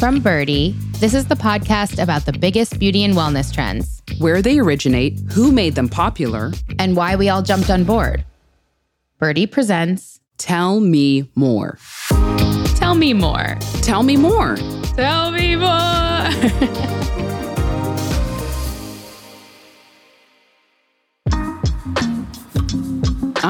From Byrdie, this is the podcast about the biggest beauty and wellness trends, where they originate, who made them popular, and why we all jumped on board. Byrdie presents Tell Me More. Tell me more. Tell me more. Tell me more.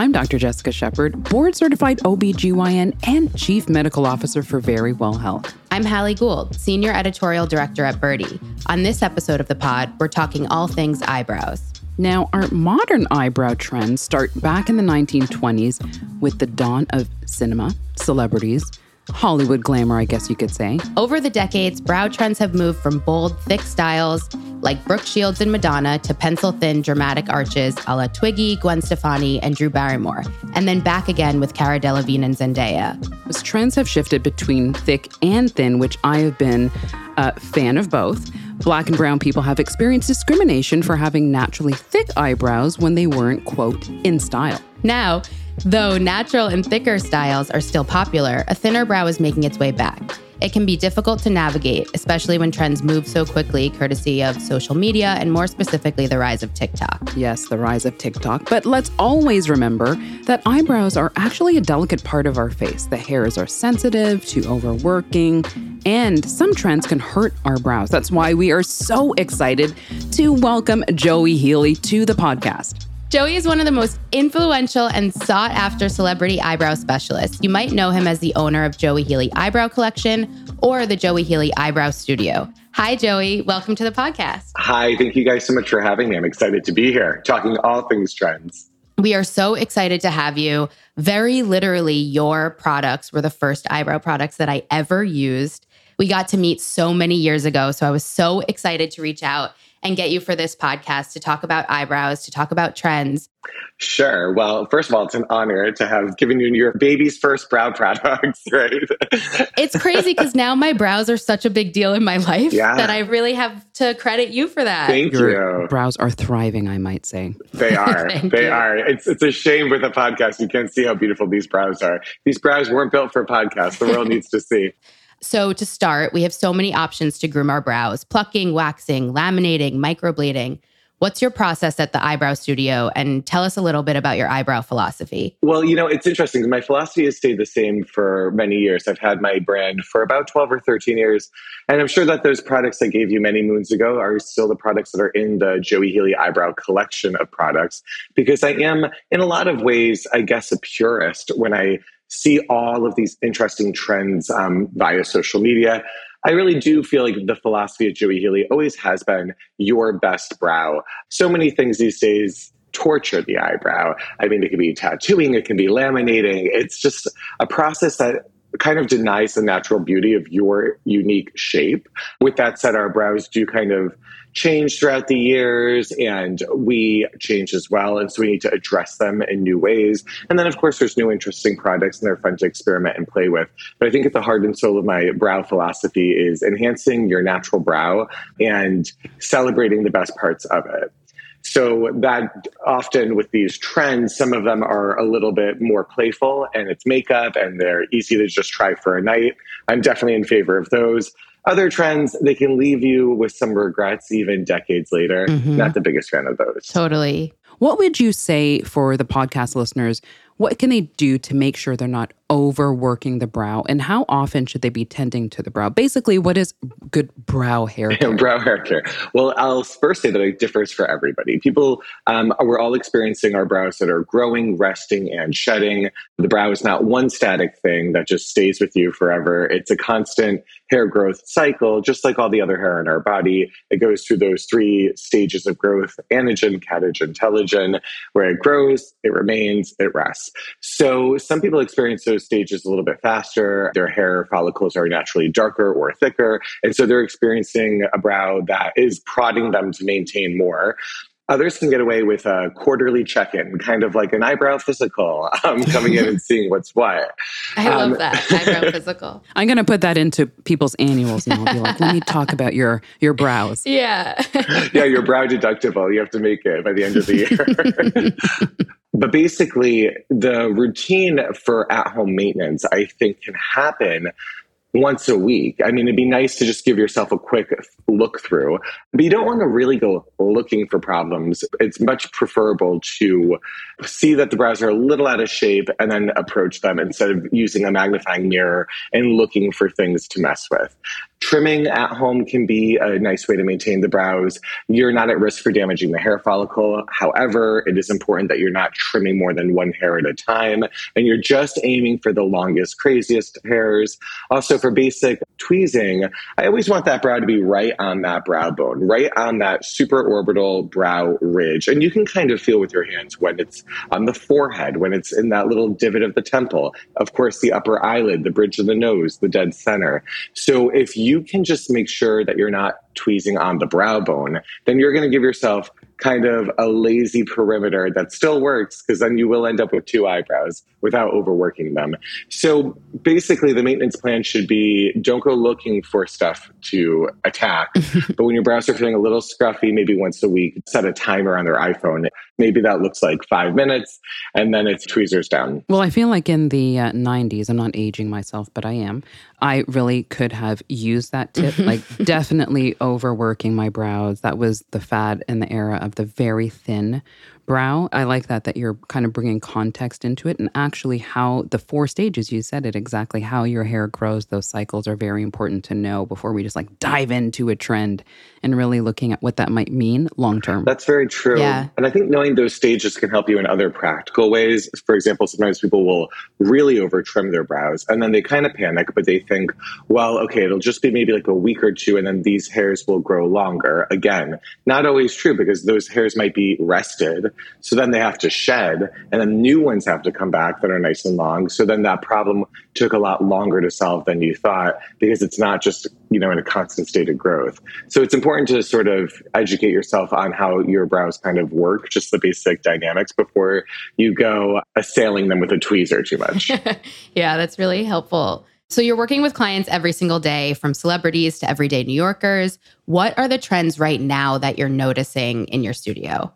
I'm Dr. Jessica Shepherd, board certified OBGYN and chief medical officer for Verywell Health. I'm Hallie Gould, senior editorial director at Byrdie. On this episode of the pod, we're talking all things eyebrows. Now, our modern eyebrow trends start back in the 1920s with the dawn of cinema, celebrities, Hollywood glamour, I guess you could say. Over the decades, brow trends have moved from bold, thick styles like Brooke Shields and Madonna to pencil thin, dramatic arches a la Twiggy, Gwen Stefani, and Drew Barrymore, and then back again with Cara Delevingne and Zendaya. As trends have shifted between thick and thin, which I have been a fan of both. Black and brown people have experienced discrimination for having naturally thick eyebrows when they weren't, quote, in style. Now, Though natural and thicker styles are still popular, a thinner brow is making its way back. It can be difficult to navigate, especially when trends move so quickly, courtesy of social media and more specifically, the rise of TikTok. Yes, the rise of TikTok. But let's always remember that eyebrows are actually a delicate part of our face. The hairs are sensitive to overworking, and some trends can hurt our brows. That's why we are so excited to welcome Joey Healy to the podcast. Joey is one of the most influential and sought after celebrity eyebrow specialists. You might know him as the owner of Joey Healy Eyebrow Collection or the Joey Healy Eyebrow Studio. Hi, Joey. Welcome to the podcast. Hi. Thank you guys so much for having me. I'm excited to be here talking all things trends. We are so excited to have you. Very literally, your products were the first eyebrow products that I ever used. We got to meet so many years ago. So I was so excited to reach out and get you for this podcast to talk about eyebrows, to talk about trends? Sure. Well, first of all, it's an honor to have given you your baby's first brow products, right? it's crazy because now my brows are such a big deal in my life yeah. that I really have to credit you for that. Thank your you. Brows are thriving, I might say. They are. they you. are. It's it's a shame with a podcast you can't see how beautiful these brows are. These brows weren't built for podcasts. The world needs to see. So, to start, we have so many options to groom our brows plucking, waxing, laminating, microblading. What's your process at the eyebrow studio? And tell us a little bit about your eyebrow philosophy. Well, you know, it's interesting. My philosophy has stayed the same for many years. I've had my brand for about 12 or 13 years. And I'm sure that those products I gave you many moons ago are still the products that are in the Joey Healy eyebrow collection of products because I am, in a lot of ways, I guess, a purist when I see all of these interesting trends um, via social media. I really do feel like the philosophy of Joey Healy always has been your best brow. So many things these days torture the eyebrow. I mean, it can be tattooing, it can be laminating. It's just a process that kind of denies the natural beauty of your unique shape. With that said, our brows do kind of change throughout the years and we change as well. And so we need to address them in new ways. And then, of course, there's new interesting products and they're fun to experiment and play with. But I think at the heart and soul of my brow philosophy is enhancing your natural brow and celebrating the best parts of it. So that often with these trends, some of them are a little bit more playful and it's makeup and they're easy to just try for a night. I'm definitely in favor of those. Other trends, they can leave you with some regrets even decades later. Mm-hmm. Not the biggest fan of those. Totally. What would you say for the podcast listeners what can they do to make sure they're not overworking the brow? And how often should they be tending to the brow? Basically, what is good brow hair care? brow hair care. Well, I'll first say that it differs for everybody. People, um, we're all experiencing our brows that are growing, resting, and shedding. The brow is not one static thing that just stays with you forever. It's a constant hair growth cycle, just like all the other hair in our body. It goes through those three stages of growth anagen, catagen, telogen, where it grows, it remains, it rests. So some people experience those stages a little bit faster. Their hair follicles are naturally darker or thicker. And so they're experiencing a brow that is prodding them to maintain more. Others can get away with a quarterly check in, kind of like an eyebrow physical, um, coming in and seeing what's what. I um, love that eyebrow physical. I'm going to put that into people's annuals and I'll be like, let me talk about your, your brows. Yeah. yeah, your brow deductible. You have to make it by the end of the year. But basically, the routine for at home maintenance, I think, can happen once a week. I mean, it'd be nice to just give yourself a quick look through, but you don't want to really go looking for problems. It's much preferable to see that the brows are a little out of shape and then approach them instead of using a magnifying mirror and looking for things to mess with. Trimming at home can be a nice way to maintain the brows. You're not at risk for damaging the hair follicle. However, it is important that you're not trimming more than one hair at a time and you're just aiming for the longest, craziest hairs. Also, for basic tweezing, I always want that brow to be right on that brow bone, right on that supraorbital brow ridge. And you can kind of feel with your hands when it's on the forehead, when it's in that little divot of the temple, of course, the upper eyelid, the bridge of the nose, the dead center. So if you you can just make sure that you're not tweezing on the brow bone, then you're going to give yourself kind of a lazy perimeter that still works because then you will end up with two eyebrows without overworking them. So basically, the maintenance plan should be don't go looking for stuff to attack. but when your brows are feeling a little scruffy, maybe once a week, set a timer on their iPhone. Maybe that looks like five minutes and then it's tweezers down. Well, I feel like in the uh, 90s, I'm not aging myself, but I am. I really could have used that tip, like definitely overworking my brows. That was the fad in the era of the very thin brow. I like that that you're kind of bringing context into it and actually how the four stages you said it exactly how your hair grows. Those cycles are very important to know before we just like dive into a trend and really looking at what that might mean long term. That's very true. Yeah. And I think knowing those stages can help you in other practical ways. For example, sometimes people will really over trim their brows and then they kind of panic, but they think, well, okay, it'll just be maybe like a week or two and then these hairs will grow longer. Again, not always true because those hairs might be rested so then they have to shed, and then new ones have to come back that are nice and long. So then that problem took a lot longer to solve than you thought because it's not just you know in a constant state of growth. So it's important to sort of educate yourself on how your brows kind of work, just the basic dynamics before you go assailing them with a tweezer too much. yeah, that's really helpful. So you're working with clients every single day, from celebrities to everyday New Yorkers. What are the trends right now that you're noticing in your studio?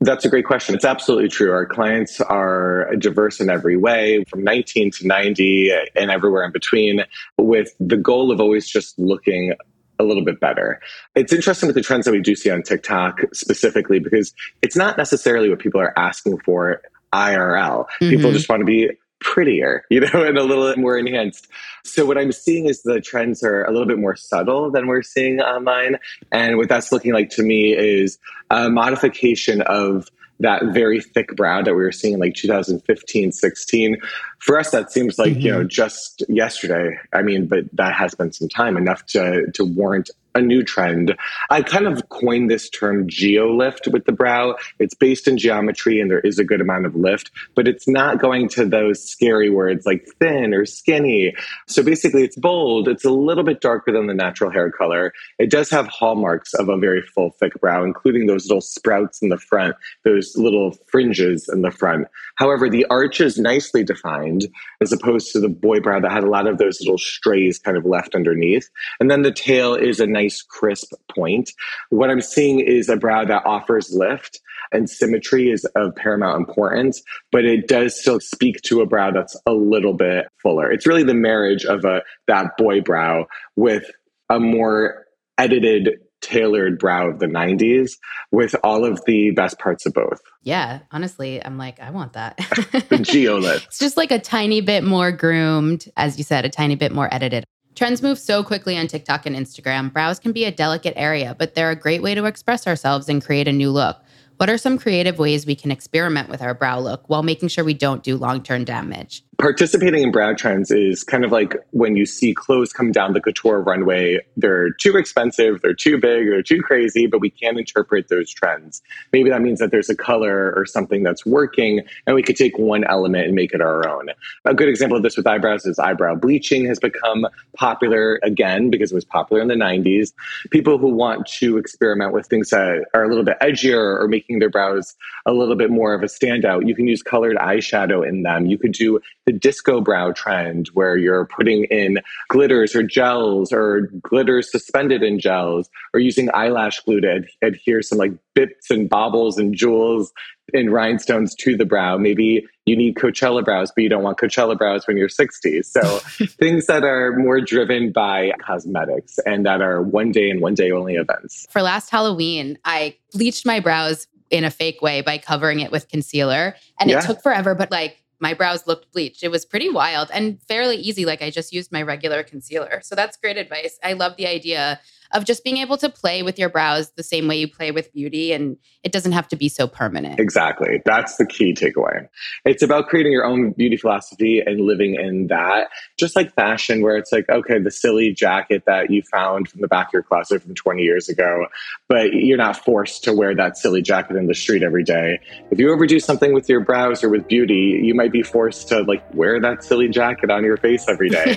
That's a great question. It's absolutely true. Our clients are diverse in every way, from 19 to 90 and everywhere in between, with the goal of always just looking a little bit better. It's interesting with the trends that we do see on TikTok specifically because it's not necessarily what people are asking for IRL. Mm-hmm. People just want to be prettier, you know, and a little more enhanced. So what I'm seeing is the trends are a little bit more subtle than we're seeing online. And what that's looking like to me is a modification of that very thick brow that we were seeing in like 2015, 16. For us, that seems like, mm-hmm. you know, just yesterday. I mean, but that has been some time enough to to warrant a new trend. I kind of coined this term geolift with the brow. It's based in geometry and there is a good amount of lift, but it's not going to those scary words like thin or skinny. So basically, it's bold. It's a little bit darker than the natural hair color. It does have hallmarks of a very full, thick brow, including those little sprouts in the front, those little fringes in the front. However, the arch is nicely defined as opposed to the boy brow that had a lot of those little strays kind of left underneath. And then the tail is a nice nice, crisp point. What I'm seeing is a brow that offers lift and symmetry is of paramount importance, but it does still speak to a brow that's a little bit fuller. It's really the marriage of a that boy brow with a more edited tailored brow of the 90s with all of the best parts of both. Yeah, honestly, I'm like, I want that. the geolift. It's just like a tiny bit more groomed, as you said, a tiny bit more edited. Trends move so quickly on TikTok and Instagram. Brows can be a delicate area, but they're a great way to express ourselves and create a new look. What are some creative ways we can experiment with our brow look while making sure we don't do long term damage? Participating in brow trends is kind of like when you see clothes come down the couture runway. They're too expensive, they're too big, they're too crazy, but we can't interpret those trends. Maybe that means that there's a color or something that's working, and we could take one element and make it our own. A good example of this with eyebrows is eyebrow bleaching has become popular again because it was popular in the 90s. People who want to experiment with things that are a little bit edgier or making their brows a little bit more of a standout, you can use colored eyeshadow in them. You could do the disco brow trend where you're putting in glitters or gels or glitters suspended in gels or using eyelash glue to ad- adhere some like bits and bobbles and jewels in rhinestones to the brow. Maybe you need Coachella brows, but you don't want Coachella brows when you're 60. So things that are more driven by cosmetics and that are one day and one day only events. For last Halloween, I bleached my brows in a fake way by covering it with concealer. And yeah. it took forever, but like my brows looked bleached. It was pretty wild and fairly easy. Like I just used my regular concealer. So that's great advice. I love the idea of just being able to play with your brows the same way you play with beauty and it doesn't have to be so permanent. Exactly. That's the key takeaway. It's about creating your own beauty philosophy and living in that. Just like fashion where it's like okay, the silly jacket that you found from the back of your closet from 20 years ago, but you're not forced to wear that silly jacket in the street every day. If you ever do something with your brows or with beauty, you might be forced to like wear that silly jacket on your face every day.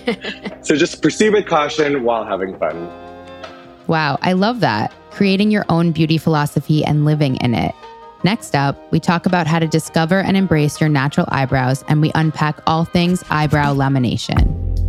so just proceed with caution while having fun. Wow, I love that. Creating your own beauty philosophy and living in it. Next up, we talk about how to discover and embrace your natural eyebrows, and we unpack all things eyebrow lamination.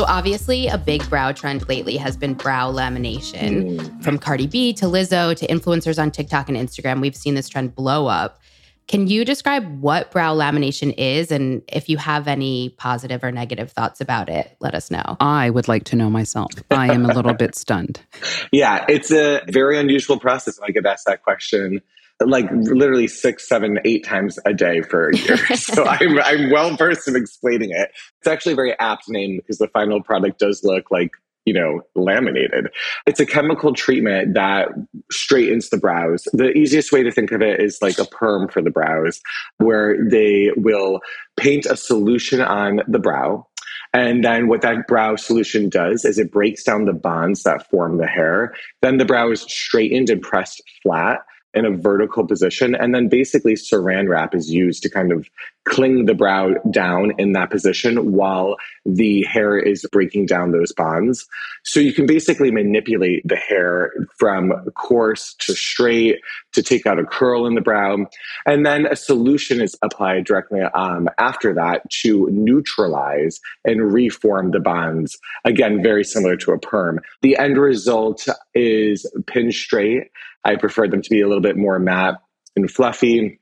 So obviously, a big brow trend lately has been brow lamination. Mm. From Cardi B to Lizzo to influencers on TikTok and Instagram, we've seen this trend blow up. Can you describe what brow lamination is and if you have any positive or negative thoughts about it, let us know. I would like to know myself. I am a little bit stunned. Yeah, it's a very unusual process. I get asked that question like literally six, seven, eight times a day for a year. so I'm, I'm well versed in explaining it. It's actually a very apt name because the final product does look like you know, laminated. It's a chemical treatment that straightens the brows. The easiest way to think of it is like a perm for the brows, where they will paint a solution on the brow. And then what that brow solution does is it breaks down the bonds that form the hair. Then the brow is straightened and pressed flat in a vertical position. And then basically saran wrap is used to kind of cling the brow down in that position while the hair is breaking down those bonds. So you can basically manipulate the hair from coarse to straight to take out a curl in the brow. And then a solution is applied directly um, after that to neutralize and reform the bonds. Again, very similar to a perm. The end result is pin straight. I prefer them to be a little bit more matte and fluffy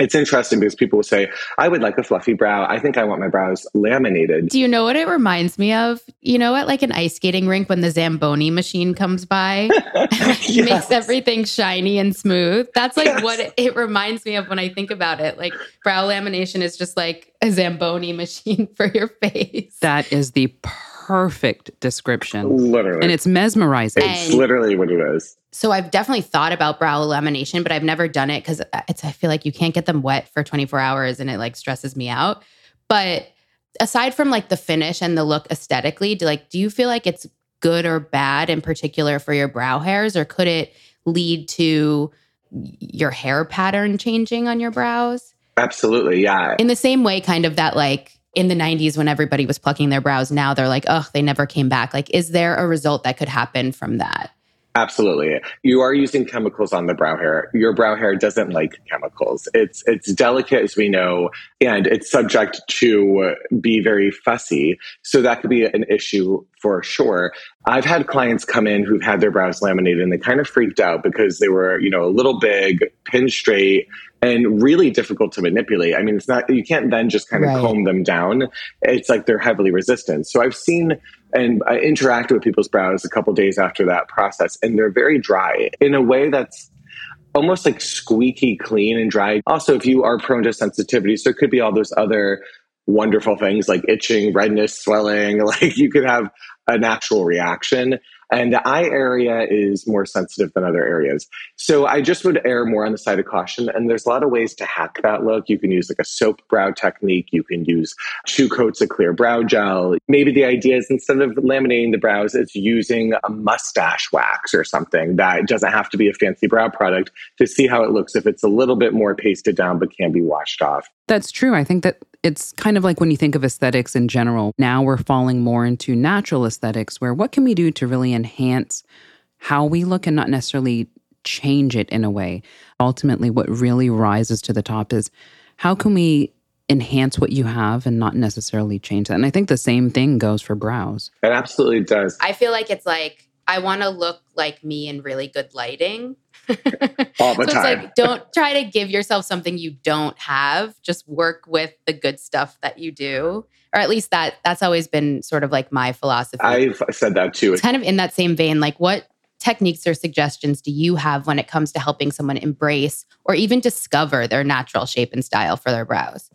it's interesting because people will say, I would like a fluffy brow. I think I want my brows laminated. Do you know what it reminds me of? You know, at like an ice skating rink when the Zamboni machine comes by, yes. makes everything shiny and smooth. That's like yes. what it, it, reminds me of when I think about it. Like brow lamination is just like a Zamboni machine for your face. That is the perfect description. Literally. And it's mesmerizing. It's and literally what it is. So I've definitely thought about brow lamination, but I've never done it because it's I feel like you can't get them wet for 24 hours and it like stresses me out. But aside from like the finish and the look aesthetically, do like do you feel like it's good or bad in particular for your brow hairs, or could it lead to your hair pattern changing on your brows? Absolutely, yeah. In the same way, kind of that like in the 90s when everybody was plucking their brows, now they're like, oh, they never came back. Like, is there a result that could happen from that? Absolutely. You are using chemicals on the brow hair. Your brow hair doesn't like chemicals. It's it's delicate as we know and it's subject to be very fussy. So that could be an issue for sure. I've had clients come in who've had their brows laminated and they kind of freaked out because they were, you know, a little big, pin straight, and really difficult to manipulate. I mean, it's not, you can't then just kind of right. comb them down. It's like they're heavily resistant. So I've seen and I interacted with people's brows a couple days after that process, and they're very dry in a way that's almost like squeaky clean and dry. Also, if you are prone to sensitivity, so it could be all those other wonderful things like itching, redness, swelling, like you could have a natural reaction. And the eye area is more sensitive than other areas. So I just would err more on the side of caution. And there's a lot of ways to hack that look. You can use like a soap brow technique. You can use two coats of clear brow gel. Maybe the idea is instead of laminating the brows, it's using a mustache wax or something that doesn't have to be a fancy brow product to see how it looks if it's a little bit more pasted down but can be washed off. That's true. I think that it's kind of like when you think of aesthetics in general. Now we're falling more into natural aesthetics where what can we do to really enhance how we look and not necessarily change it in a way. Ultimately, what really rises to the top is how can we enhance what you have and not necessarily change that. And I think the same thing goes for brows. It absolutely does. I feel like it's like I want to look like me in really good lighting. All the so time. it's like don't try to give yourself something you don't have. Just work with the good stuff that you do. Or at least that that's always been sort of like my philosophy. I've said that too. it's kind of in that same vein. Like what techniques or suggestions do you have when it comes to helping someone embrace or even discover their natural shape and style for their brows?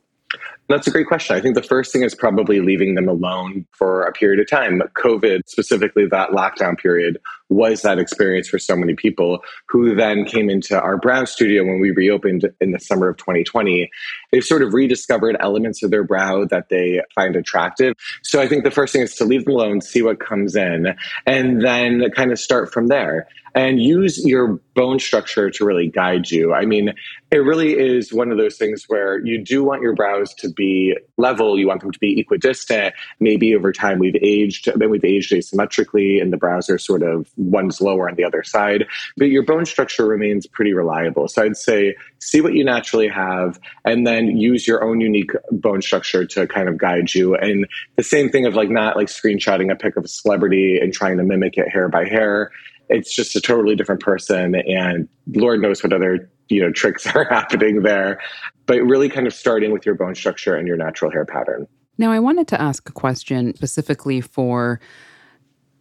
That's a great question. I think the first thing is probably leaving them alone for a period of time. COVID, specifically that lockdown period, was that experience for so many people who then came into our brow studio when we reopened in the summer of 2020. They've sort of rediscovered elements of their brow that they find attractive. So I think the first thing is to leave them alone, see what comes in, and then kind of start from there and use your bone structure to really guide you. I mean, it really is one of those things where you do want your brows to be level, you want them to be equidistant. Maybe over time we've aged, then we've aged asymmetrically, and the brows are sort of one's lower on the other side, but your bone structure remains pretty reliable. So I'd say see what you naturally have and then use your own unique bone structure to kind of guide you. And the same thing of like not like screenshotting a pic of a celebrity and trying to mimic it hair by hair it's just a totally different person and lord knows what other you know tricks are happening there but really kind of starting with your bone structure and your natural hair pattern now i wanted to ask a question specifically for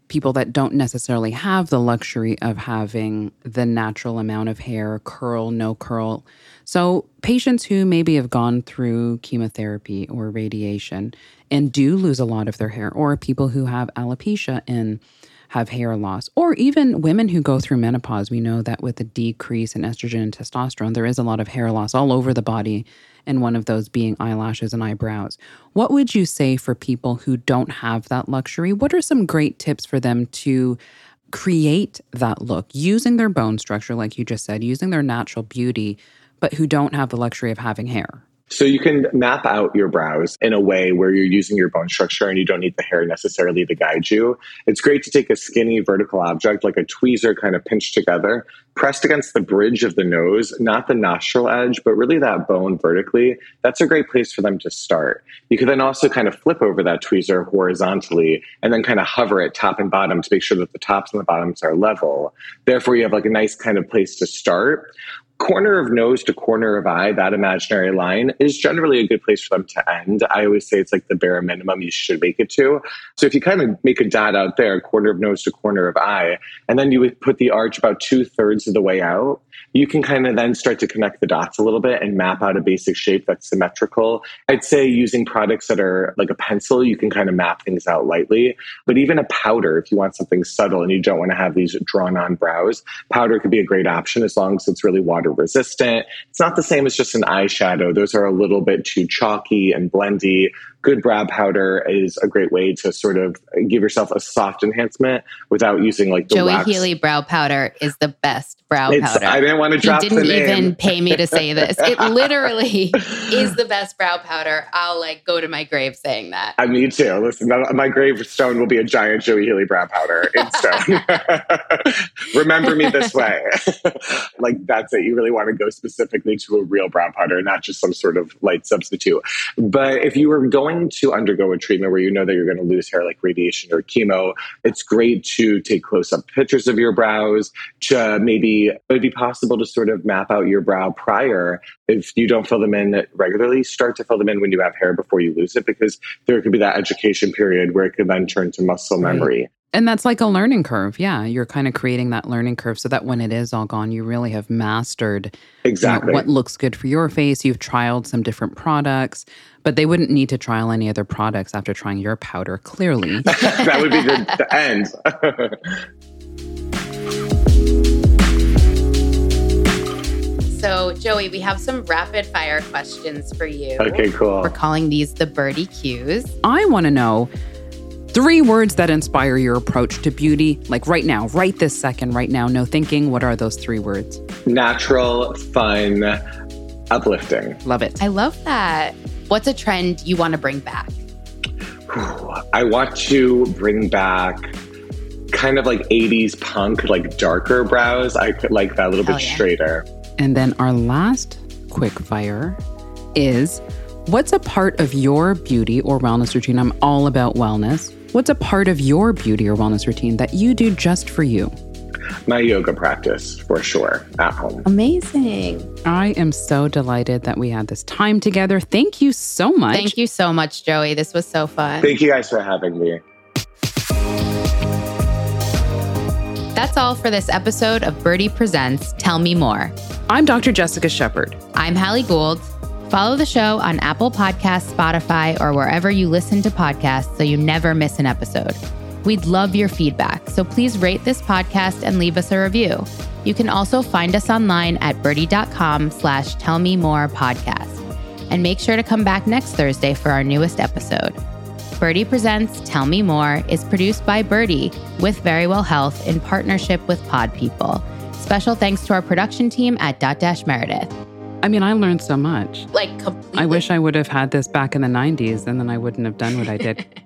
people that don't necessarily have the luxury of having the natural amount of hair curl no curl so patients who maybe have gone through chemotherapy or radiation and do lose a lot of their hair or people who have alopecia and have hair loss, or even women who go through menopause. We know that with a decrease in estrogen and testosterone, there is a lot of hair loss all over the body, and one of those being eyelashes and eyebrows. What would you say for people who don't have that luxury? What are some great tips for them to? Create that look using their bone structure, like you just said, using their natural beauty, but who don't have the luxury of having hair. So you can map out your brows in a way where you're using your bone structure and you don't need the hair necessarily to guide you. It's great to take a skinny vertical object like a tweezer kind of pinched together, pressed against the bridge of the nose, not the nostril edge, but really that bone vertically. That's a great place for them to start. You can then also kind of flip over that tweezer horizontally and then kind of hover it top and bottom to make sure that the tops and the bottoms are level. Therefore, you have like a nice kind of place to start corner of nose to corner of eye, that imaginary line, is generally a good place for them to end. I always say it's like the bare minimum you should make it to. So if you kind of make a dot out there, corner of nose to corner of eye, and then you would put the arch about two thirds of the way out, you can kind of then start to connect the dots a little bit and map out a basic shape that's symmetrical. I'd say using products that are like a pencil, you can kind of map things out lightly. But even a powder, if you want something subtle and you don't want to have these drawn on brows, powder could be a great option as long as it's really water resistant. It's not the same as just an eyeshadow. Those are a little bit too chalky and blendy good brow powder is a great way to sort of give yourself a soft enhancement without using like the Joey wax. Healy brow powder is the best brow It's- powder. I didn't want to drop. he didn't the name. even pay me to say this. It literally is the best brow powder. I'll like go to my grave saying that. I me too. Listen, my- my gravestone will be a giant Joey Healy brow powder in stone. Remember me this way. like that's it. You really want to go specifically to a real brow powder, not just some sort of light substitute. But if you were going to undergo a treatment where you know that you're going to lose hair, like radiation or chemo, it's great to take close-up pictures of your brows. To maybe it would be possible to sort of map out your brow prior. If you don't fill them in regularly, start to fill them in when you have hair before you lose it, because there could be that education period where it could then turn to muscle Right. memory. And that's like a learning curve. Yeah. You're kind of creating that learning curve so that when it is all gone, you really have mastered you know, Exactly. what looks good for your face. You've trialed some different products. But they wouldn't need to trial any other products after trying your powder, clearly. that would be the, the end. So, Joey, we have some rapid fire questions for you. okay, cool. We're calling these the birdie cues. I want to know three words that inspire your approach to beauty. Like right now, right this second, right now, no thinking. What are those three words? Natural, fun, uplifting. Love it. I love that. What's a trend you want to bring back? I want to bring back kind of like 80s punk, like darker brows. I could like that a little Hell bit yeah. straighter. And then our last quick fire is what's a part of your beauty or wellness routine? I'm all about wellness. What's a part of your beauty or wellness routine that you do just for you? My yoga practice for sure at home. Amazing. I am so delighted that we had this time together. Thank you so much. Thank you so much, Joey. This was so fun. Thank you guys for having me. That's all for this episode of Byrdie Presents Tell Me More. I'm Dr. Jessica Shepherd. I'm Hallie Gould. Follow the show on Apple Podcasts, Spotify, or wherever you listen to podcasts so you never miss an episode. We'd love your feedback, so please rate this podcast and leave us a review. You can also find us online at byrdie.com slash tell me more podcast. And make sure to come back next Thursday for our newest episode. Byrdie Presents Tell Me More is produced by Byrdie with Verywell Health in partnership with Pod People. Special thanks to our production team at Dotdash Meredith. I mean, I learned so much. Like completely. I wish I would have had this back in the 90s and then I wouldn't have done what I did.